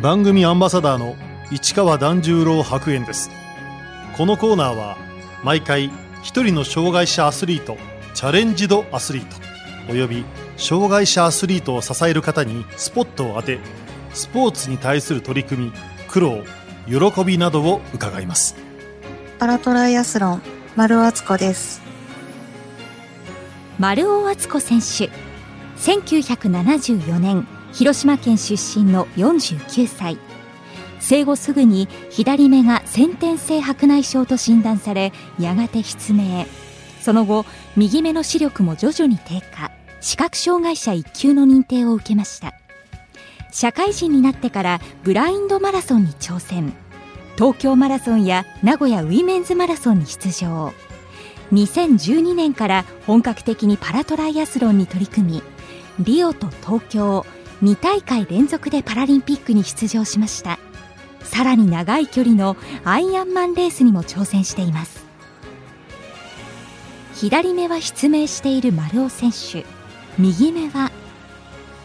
番組アンバサダーの市川團十郎白猿です。このコーナーは毎回一人の障害者アスリートチャレンジドアスリートおよび障害者アスリートを支える方にスポットを当てスポーツに対する取り組み苦労喜びなどを伺います。パラトライアスロン丸尾敦子です。丸尾敦子選手1974年広島県出身の49歳。生後すぐに左目が先天性白内障と診断されやがて失明。その後右目の視力も徐々に低下。視覚障害者1級の認定を受けました。社会人になってからブラインドマラソンに挑戦。東京マラソンや名古屋ウィメンズマラソンに出場。2012年から本格的にパラトライアスロンに取り組みリオと東京2大会連続でパラリンピックに出場しました。さらに長い距離のアイアンマンレースにも挑戦しています。左目は失明している丸尾選手。右目は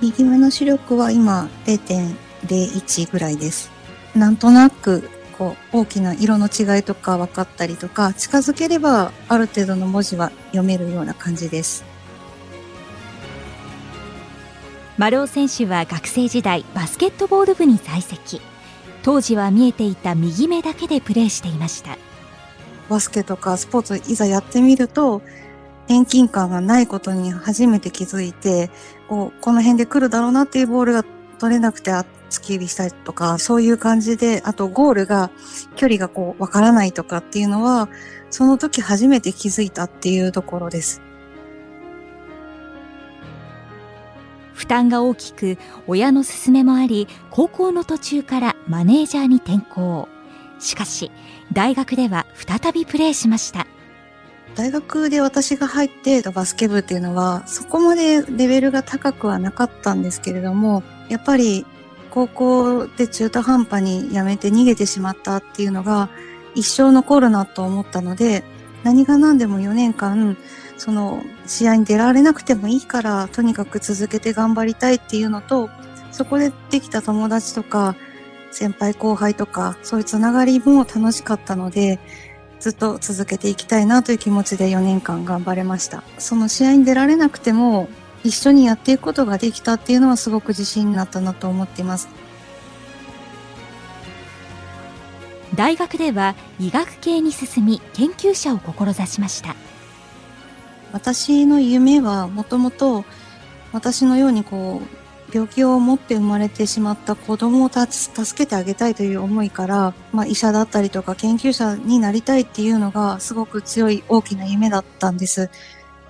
右目の視力は今0.01ぐらいです。なんとなくこう大きな色の違いとか分かったりとか近づければある程度の文字は読めるような感じです。丸尾選手は学生時代バスケットボール部に在籍。当時は見えていた右目だけでプレーしていました。バスケとかスポーツいざやってみると遠近感がないことに初めて気づいてこうこの辺で来るだろうなっていうボールが取れなくて突き指したりとかそういう感じであとゴールが距離がこうわからないとかっていうのはその時初めて気づいたっていうところです。負担が大きく親の勧めもあり高校の途中からマネージャーに転校しかし大学では再びプレーしました。大学で私が入ってたバスケ部っていうのはそこまでレベルが高くはなかったんですけれどもやっぱり高校で中途半端に辞めて逃げてしまったっていうのが一生残るなと思ったので何が何でも4年間その試合に出られなくてもいいからとにかく続けて頑張りたいっていうのとそこでできた友達とか先輩後輩とかそういうつながりも楽しかったのでずっと続けていきたいなという気持ちで4年間頑張れました。その試合に出られなくても一緒にやっていくことができたっていうのはすごく自信になったなと思っています。大学では医学系に進み研究者を志しました。私の夢はもともと私のようにこう病気を持って生まれてしまった子供を助けてあげたいという思いから、まあ、医者だったりとか研究者になりたいっていうのがすごく強い大きな夢だったんです。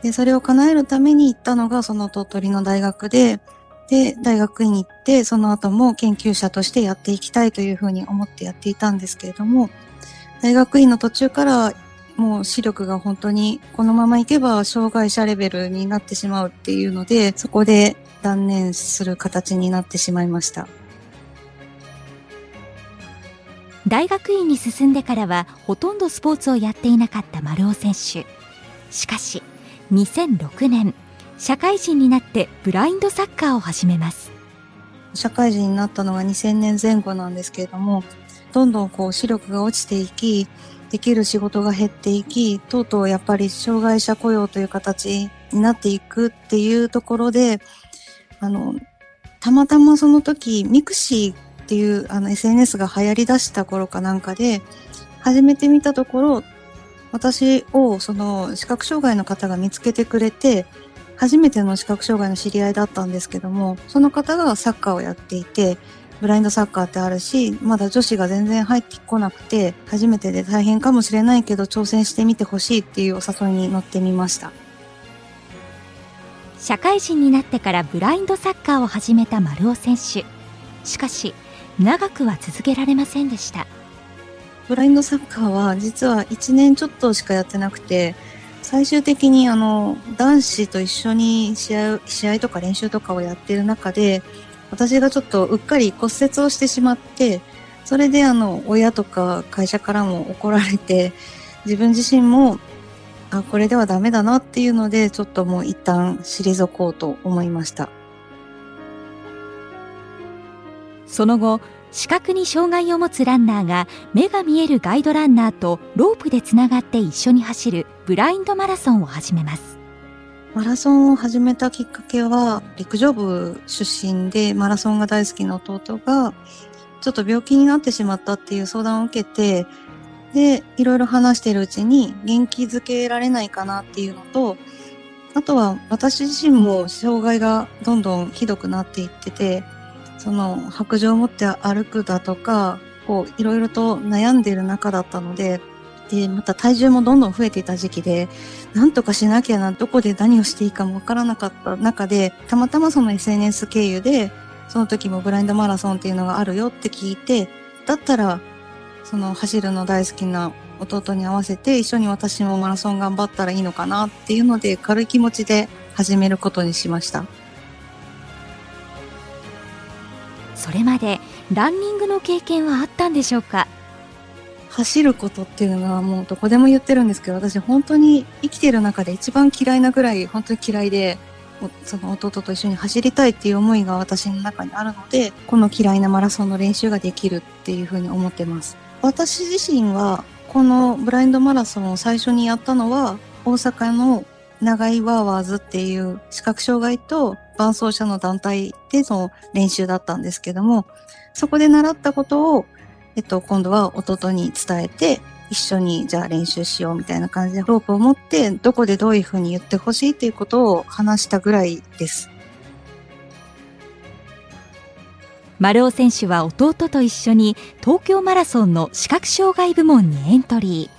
で、それを叶えるために行ったのがその鳥取の大学で、で、大学院に行って、その後も研究者としてやっていきたいというふうに思ってやっていたんですけれども、大学院の途中からもう視力が本当にこのままいけば障害者レベルになってしまうっていうので、そこで断念する形になってしまいました。大学院に進んでからはほとんどスポーツをやっていなかった丸尾選手。しかし、2006年、社会人になってブラインドサッカーを始めます社会人になったのが2000年前後なんですけれどもどんどんこう視力が落ちていきできる仕事が減っていきとうとうやっぱり障害者雇用という形になっていくっていうところであのたまたまその時 mixi っていうあの SNS が流行り出した頃かなんかで始めてみたところ私をその視覚障害の方が見つけてくれて初めての視覚障害の知り合いだったんですけども、その方がサッカーをやっていて、ブラインドサッカーってあるし、まだ女子が全然入ってこなくて、初めてで大変かもしれないけど挑戦してみてほしいっていうお誘いに乗ってみました。社会人になってからブラインドサッカーを始めた丸尾選手。しかし、長くは続けられませんでした。ブラインドサッカーは実は1年ちょっとしかやってなくて、最終的にあの男子と一緒に試合試合とか練習とかをやっている中で私がちょっとうっかり骨折をしてしまってそれであの親とか会社からも怒られて自分自身もあこれではダメだなっていうのでちょっともう一旦退こうと思いました。その後視覚に障害を持つランナーが目が見えるガイドランナーとロープでつながって一緒に走るブラインドマラソンを始めます。マラソンを始めたきっかけは陸上部出身でマラソンが大好きな弟がちょっと病気になってしまったっていう相談を受けてでいろいろ話してるうちに元気づけられないかなっていうのとあとは私自身も障害がどんどんひどくなっていっててその白状を持って歩くだとか、こういろいろと悩んでいる中だったので、で、また体重もどんどん増えていた時期で、なんとかしなきゃな、どこで何をしていいかもわからなかった中で、たまたまその SNS 経由で、その時もブラインドマラソンっていうのがあるよって聞いて、だったら、その走るの大好きな弟に合わせて一緒に私もマラソン頑張ったらいいのかなっていうので軽い気持ちで始めることにしました。それまでランニングの経験はあったんでしょうか？走ることっていうのはもうどこでも言ってるんですけど私本当に生きてる中で一番嫌いなぐらい本当に嫌いでその弟と一緒に走りたいっていう思いが私の中にあるのでこの嫌いなマラソンの練習ができるっていうふうに思ってます。私自身はこのブラインドマラソンを最初にやったのは大阪の長いワーワーズっていう視覚障害と伴走者の団体での練習だったんですけども、そこで習ったことを、えっと、今度は弟に伝えて、一緒にじゃあ練習しようみたいな感じでロープを持ってどこでどういうふうに言ってほしいっていうことを話したぐらいです。丸尾選手は弟と一緒に東京マラソンの視覚障害部門にエントリー。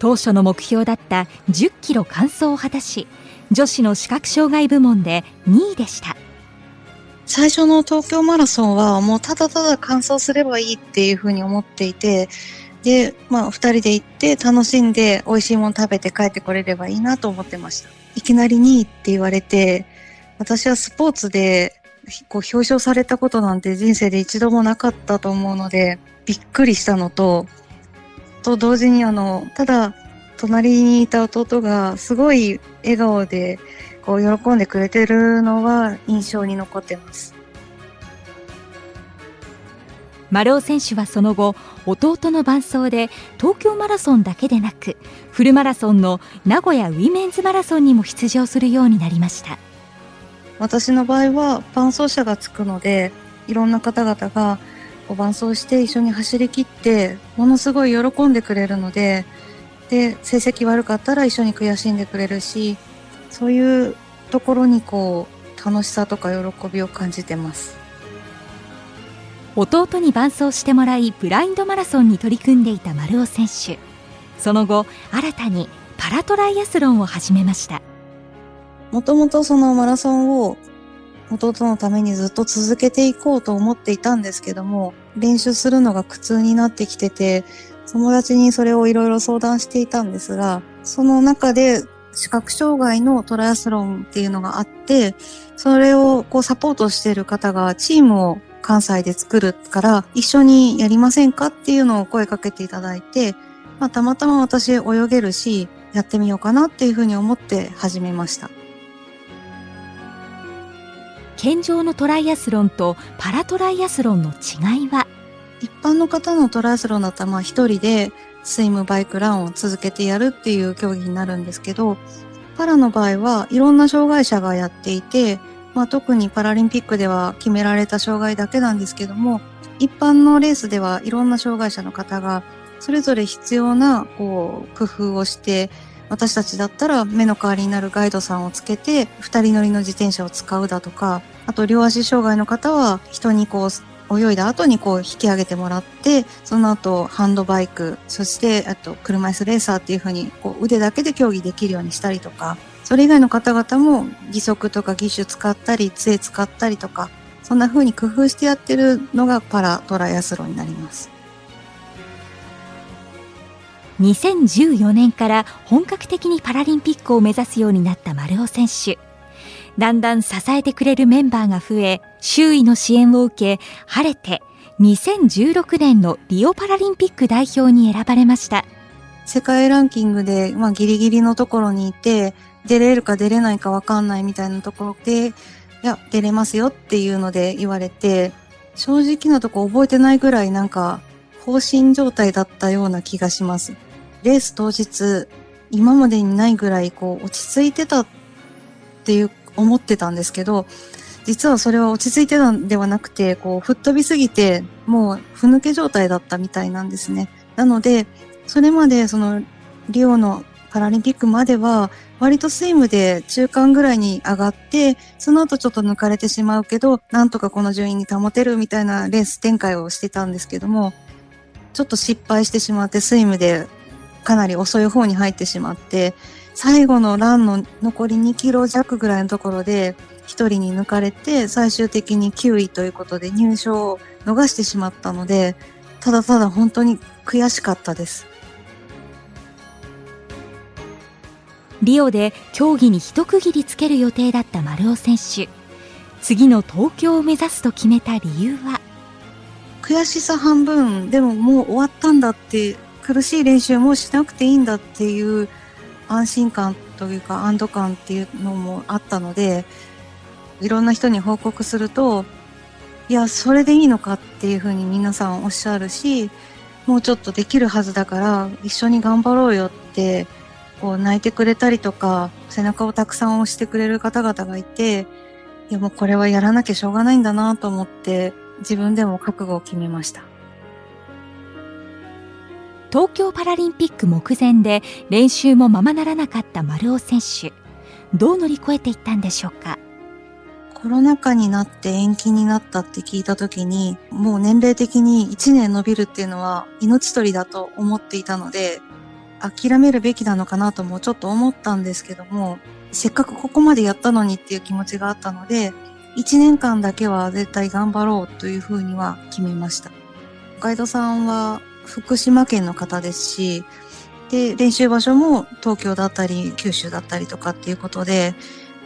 当初の目標だった10キロ完走を果たし女子の視覚障害部門で2位でした最初の東京マラソンはもうただただ完走すればいいっていうふうに思っていてで、まあ、二人で行って楽しんで美味しいもの食べて帰ってこれればいいなと思ってました。いきなり2位って言われて、私はスポーツでこう表彰されたことなんて人生で一度もなかったと思うので、びっくりしたのと、と同時にあの、ただ、隣にいた弟がすごい笑顔でこう喜んでくれてるのは印象に残ってます。丸尾選手はその後弟の伴走で東京マラソンだけでなくフルマラソンの名古屋ウィメンズマラソンにも出場するようになりました私の場合は伴走者がつくのでいろんな方々が伴走して一緒に走り切ってものすごい喜んでくれるのでで成績悪かったら一緒に悔しんでくれるしそういうところにこう楽しさとか喜びを感じてます。弟に伴走してもらいブラインドマラソンに取り組んでいた丸尾選手。その後新たにパラトライアスロンを始めました。もともとそのマラソンを弟のためにずっと続けていこうと思っていたんですけども練習するのが苦痛になってきてて友達にそれをいろいろ相談していたんですが、その中で視覚障害のトライアスロンっていうのがあって、それをこうサポートしている方がチームを関西で作るから一緒にやりませんかっていうのを声かけていただいて、まあ、たまたま私泳げるし、やってみようかなっていうふうに思って始めました。健常のトライアスロンとパラトライアスロンの違いは？一般の方のトライアスロンだったら、まあ一人でスイム、バイク、ランを続けてやるっていう競技になるんですけど、パラの場合はいろんな障害者がやっていて、まあ特にパラリンピックでは決められた障害だけなんですけども、一般のレースではいろんな障害者の方がそれぞれ必要なこう工夫をして、私たちだったら目の代わりになるガイドさんをつけて二人乗りの自転車を使うだとか、あと両足障害の方は人にこう泳いだ後にこう引き上げてもらって、その後ハンドバイク、そしてあと車椅子レーサーっていう風に腕だけで競技できるようにしたりとか、それ以外の方々も義足とか義手使ったり、杖使ったりとか、そんな風に工夫してやってるのがパラトライアスロンになります。2014年から本格的にパラリンピックを目指すようになった丸尾選手。だんだん支えてくれるメンバーが増え、周囲の支援を受け、晴れて2016年のリオパラリンピック代表に選ばれました。世界ランキングで、まあ、ギリギリのところにいて、出れるか出れないかわかんないみたいなところで、いや、出れますよっていうので言われて、正直なとこ覚えてないぐらいなんか、放心状態だったような気がします。レース当日、今までにないぐらいこう落ち着いてたっていう思ってたんですけど、実はそれは落ち着いてたんではなくて、こう吹っ飛びすぎて、もうふぬけ状態だったみたいなんですね。なので、それまでそのリオのパラリンピックまでは、割とスイムで中間ぐらいに上がって、その後ちょっと抜かれてしまうけど、なんとかこの順位に保てるみたいなレース展開をしてたんですけども、ちょっと失敗してしまってスイムでかなり遅い方に入ってしまって、最後のランの残り2キロ弱ぐらいのところで、1人に抜かれて、最終的に9位ということで入賞を逃してしまったので、ただただ本当に悔しかったです。リオで競技に一区切りつける予定だった丸尾選手次の東京を目指すと決めた理由は？悔しさ半分でももう終わったんだって苦しい練習もしなくていいんだっていう安心感というか安堵感っていうのもあったのでいろんな人に報告するといやそれでいいのかっていうふうに皆さんおっしゃるしもうちょっとできるはずだから一緒に頑張ろうよってこう泣いてくれたりとか、背中をたくさん押してくれる方々がいて、いやもうこれはやらなきゃしょうがないんだなと思って、自分でも覚悟を決めました。東京パラリンピック目前で練習もままならなかった丸尾選手。どう乗り越えていったんでしょうか？コロナ禍になって延期になったって聞いた時に、もう年齢的に1年伸びるっていうのは命取りだと思っていたので、諦めるべきなのかなともちょっと思ったんですけども、せっかくここまでやったのにっていう気持ちがあったので、1年間だけは絶対頑張ろうというふうには決めました。ガイドさんは福島県の方ですし、で、練習場所も東京だったり九州だったりとかっていうことで、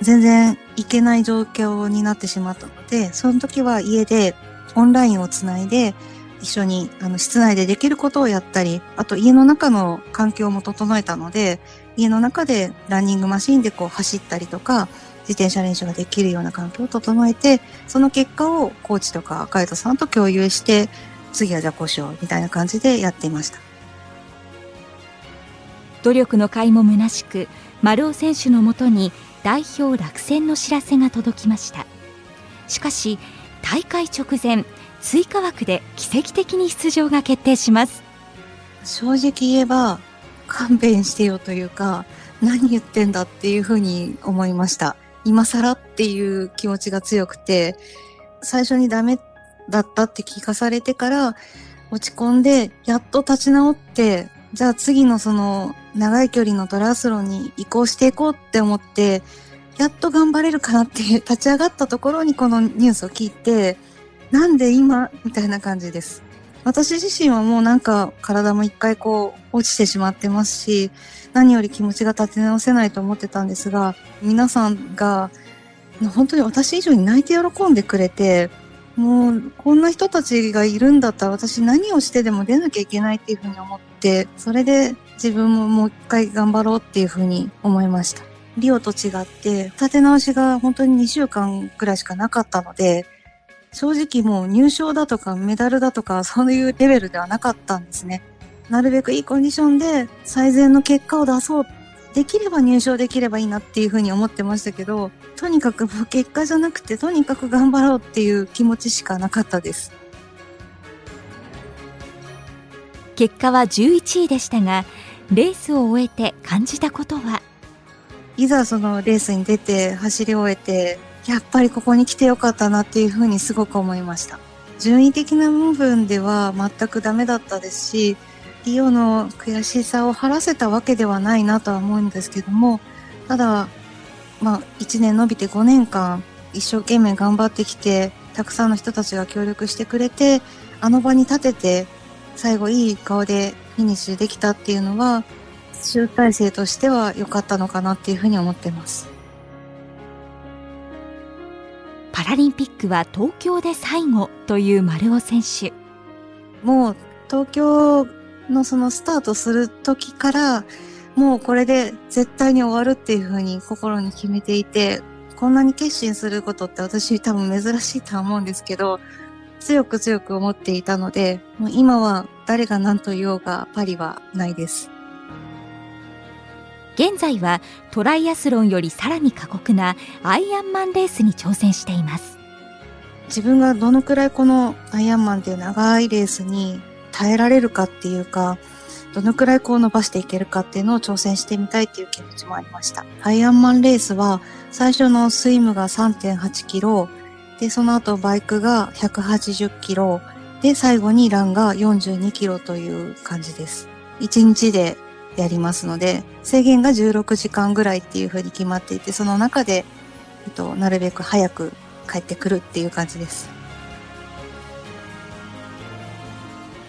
全然行けない状況になってしまったので、その時は家でオンラインをつないで、一緒にあの室内でできることをやったり、あと家の中の環境も整えたので、家の中でランニングマシンでこう走ったりとか、自転車練習ができるような環境を整えて、その結果をコーチとかガイドさんと共有して、次はじゃあこうしようみたいな感じでやっていました。努力の甲斐も虚しく、丸尾選手のもとに代表落選の知らせが届きました。しかし、大会直前、追加枠で奇跡的に出場が決定します正直言えば勘弁してよというか何言ってんだっていうふうに思いました今更っていう気持ちが強くて最初にダメだったって聞かされてから落ち込んでやっと立ち直ってじゃあ次のその長い距離のトラスロンに移行していこうって思ってやっと頑張れるかなって立ち上がったところにこのニュースを聞いてなんで今？みたいな感じです。私自身はもうなんか体も一回こう落ちてしまってますし、何より気持ちが立て直せないと思ってたんですが、皆さんが本当に私以上に泣いて喜んでくれて、もうこんな人たちがいるんだったら私何をしてでも出なきゃいけないっていうふうに思って、それで自分ももう一回頑張ろうっていうふうに思いました。リオと違って立て直しが本当に2週間くらいしかなかったので、正直もう入賞だとかメダルだとかそういうレベルではなかったんですね。なるべくいいコンディションで最善の結果を出そう。できれば入賞できればいいなっていうふうに思ってましたけど、とにかくもう結果じゃなくてとにかく頑張ろうっていう気持ちしかなかったです。結果は11位でしたが、レースを終えて感じたことは？いざそのレースに出て走り終えてやっぱりここに来てよかったなっていうふうにすごく思いました。順位的な部分では全くダメだったですし、リオの悔しさを晴らせたわけではないなとは思うんですけども、ただ、まあ、1年伸びて5年間一生懸命頑張ってきて、たくさんの人たちが協力してくれて、あの場に立てて、最後いい顔でフィニッシュできたっていうのは、集大成としては良かったのかなっていうふうに思ってます。パラリンピックは東京で最後という丸尾選手もう東京のそのスタートする時からもうこれで絶対に終わるっていうふうに心に決めていてこんなに決心することって私多分珍しいとは思うんですけど強く強く思っていたので、もう今は誰が何と言おうがパリはないです。現在はトライアスロンよりさらに過酷なアイアンマンレースに挑戦しています自分がどのくらいこのアイアンマンっていう長いレースに耐えられるかっていうかどのくらいこう伸ばしていけるかっていうのを挑戦してみたいっていう気持ちもありましたアイアンマンレースは最初のスイムが3.8キロでその後バイクが180キロで最後にランが42キロという感じです1日でやりますので、制限が16時間ぐらいっていうふうに決まっていて、その中で、えっと、なるべく早く帰ってくるっていう感じです。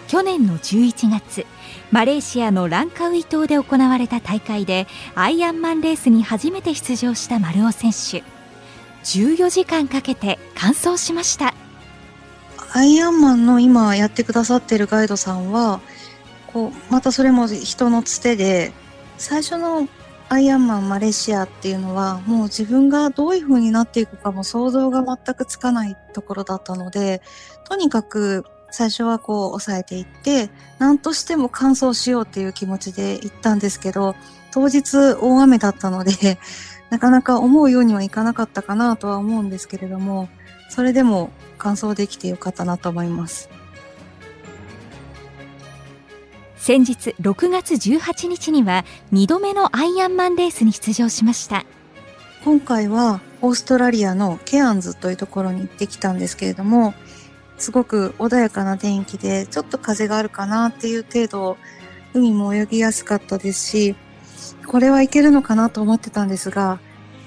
去年の11月、マレーシアのランカウイ島で行われた大会でアイアンマンレースに初めて出場した丸尾選手。14時間かけて完走しました。アイアンマンの今やってくださってるガイドさんは、こうまたそれも人のつてで最初のアイアンマンマレーシアっていうのはもう自分がどういう風になっていくかも想像が全くつかないところだったのでとにかく最初はこう抑えていって何としても完走しようっていう気持ちで行ったんですけど当日大雨だったのでなかなか思うようにはいかなかったかなとは思うんですけれどもそれでも完走できてよかったなと思います。先日6月18日には2度目のアイアンマンレースに出場しました今回はオーストラリアのケアンズというところに行ってきたんですけれどもすごく穏やかな天気でちょっと風があるかなっていう程度海も泳ぎやすかったですしこれはいけるのかなと思ってたんですが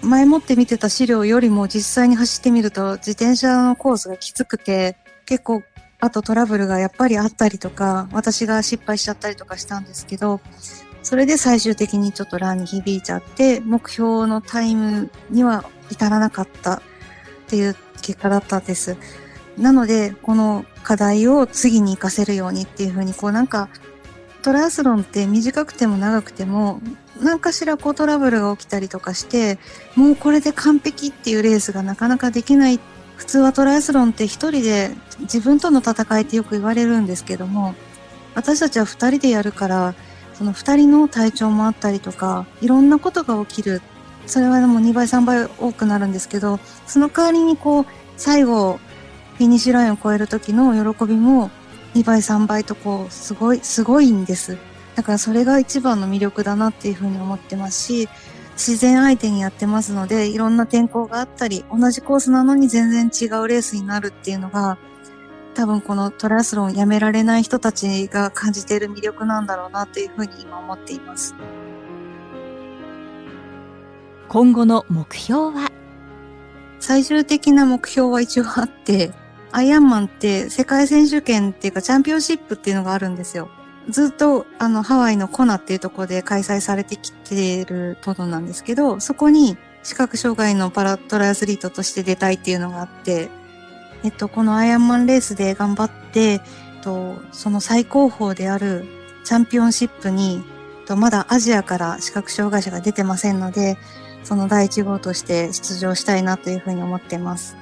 前もって見てた資料よりも実際に走ってみると自転車のコースがきつくて結構あとトラブルがやっぱりあったりとか、私が失敗しちゃったりとかしたんですけど、それで最終的にちょっとランに響いちゃって、目標のタイムには至らなかったっていう結果だったんです。なので、この課題を次に活かせるようにっていうふうに、こうなんか、トライアスロンって短くても長くても、何かしらこうトラブルが起きたりとかして、もうこれで完璧っていうレースがなかなかできない。普通はトライアスロンって一人で自分との戦いってよく言われるんですけども私たちは二人でやるからその二人の体調もあったりとかいろんなことが起きる。それはでも2倍3倍多くなるんですけどその代わりにこう最後フィニッシュラインを超える時の喜びも2倍3倍とこうすごいすごいんですだからそれが一番の魅力だなっていうふうに思ってますし自然相手にやってますので、いろんな天候があったり、同じコースなのに全然違うレースになるっていうのが、多分このトライアスロンやめられない人たちが感じている魅力なんだろうなというふうに今思っています。今後の目標は？最終的な目標は一応あって、アイアンマンって世界選手権っていうかチャンピオンシップっていうのがあるんですよ。ずっとあのハワイのコナっていうところで開催されてきているものなんですけど、そこに視覚障害のパラトライアスリートとして出たいっていうのがあって、えっと、このアイアンマンレースで頑張って、えっと、その最高峰であるチャンピオンシップに、えっとまだアジアから視覚障害者が出てませんので、その第一号として出場したいなというふうに思っています。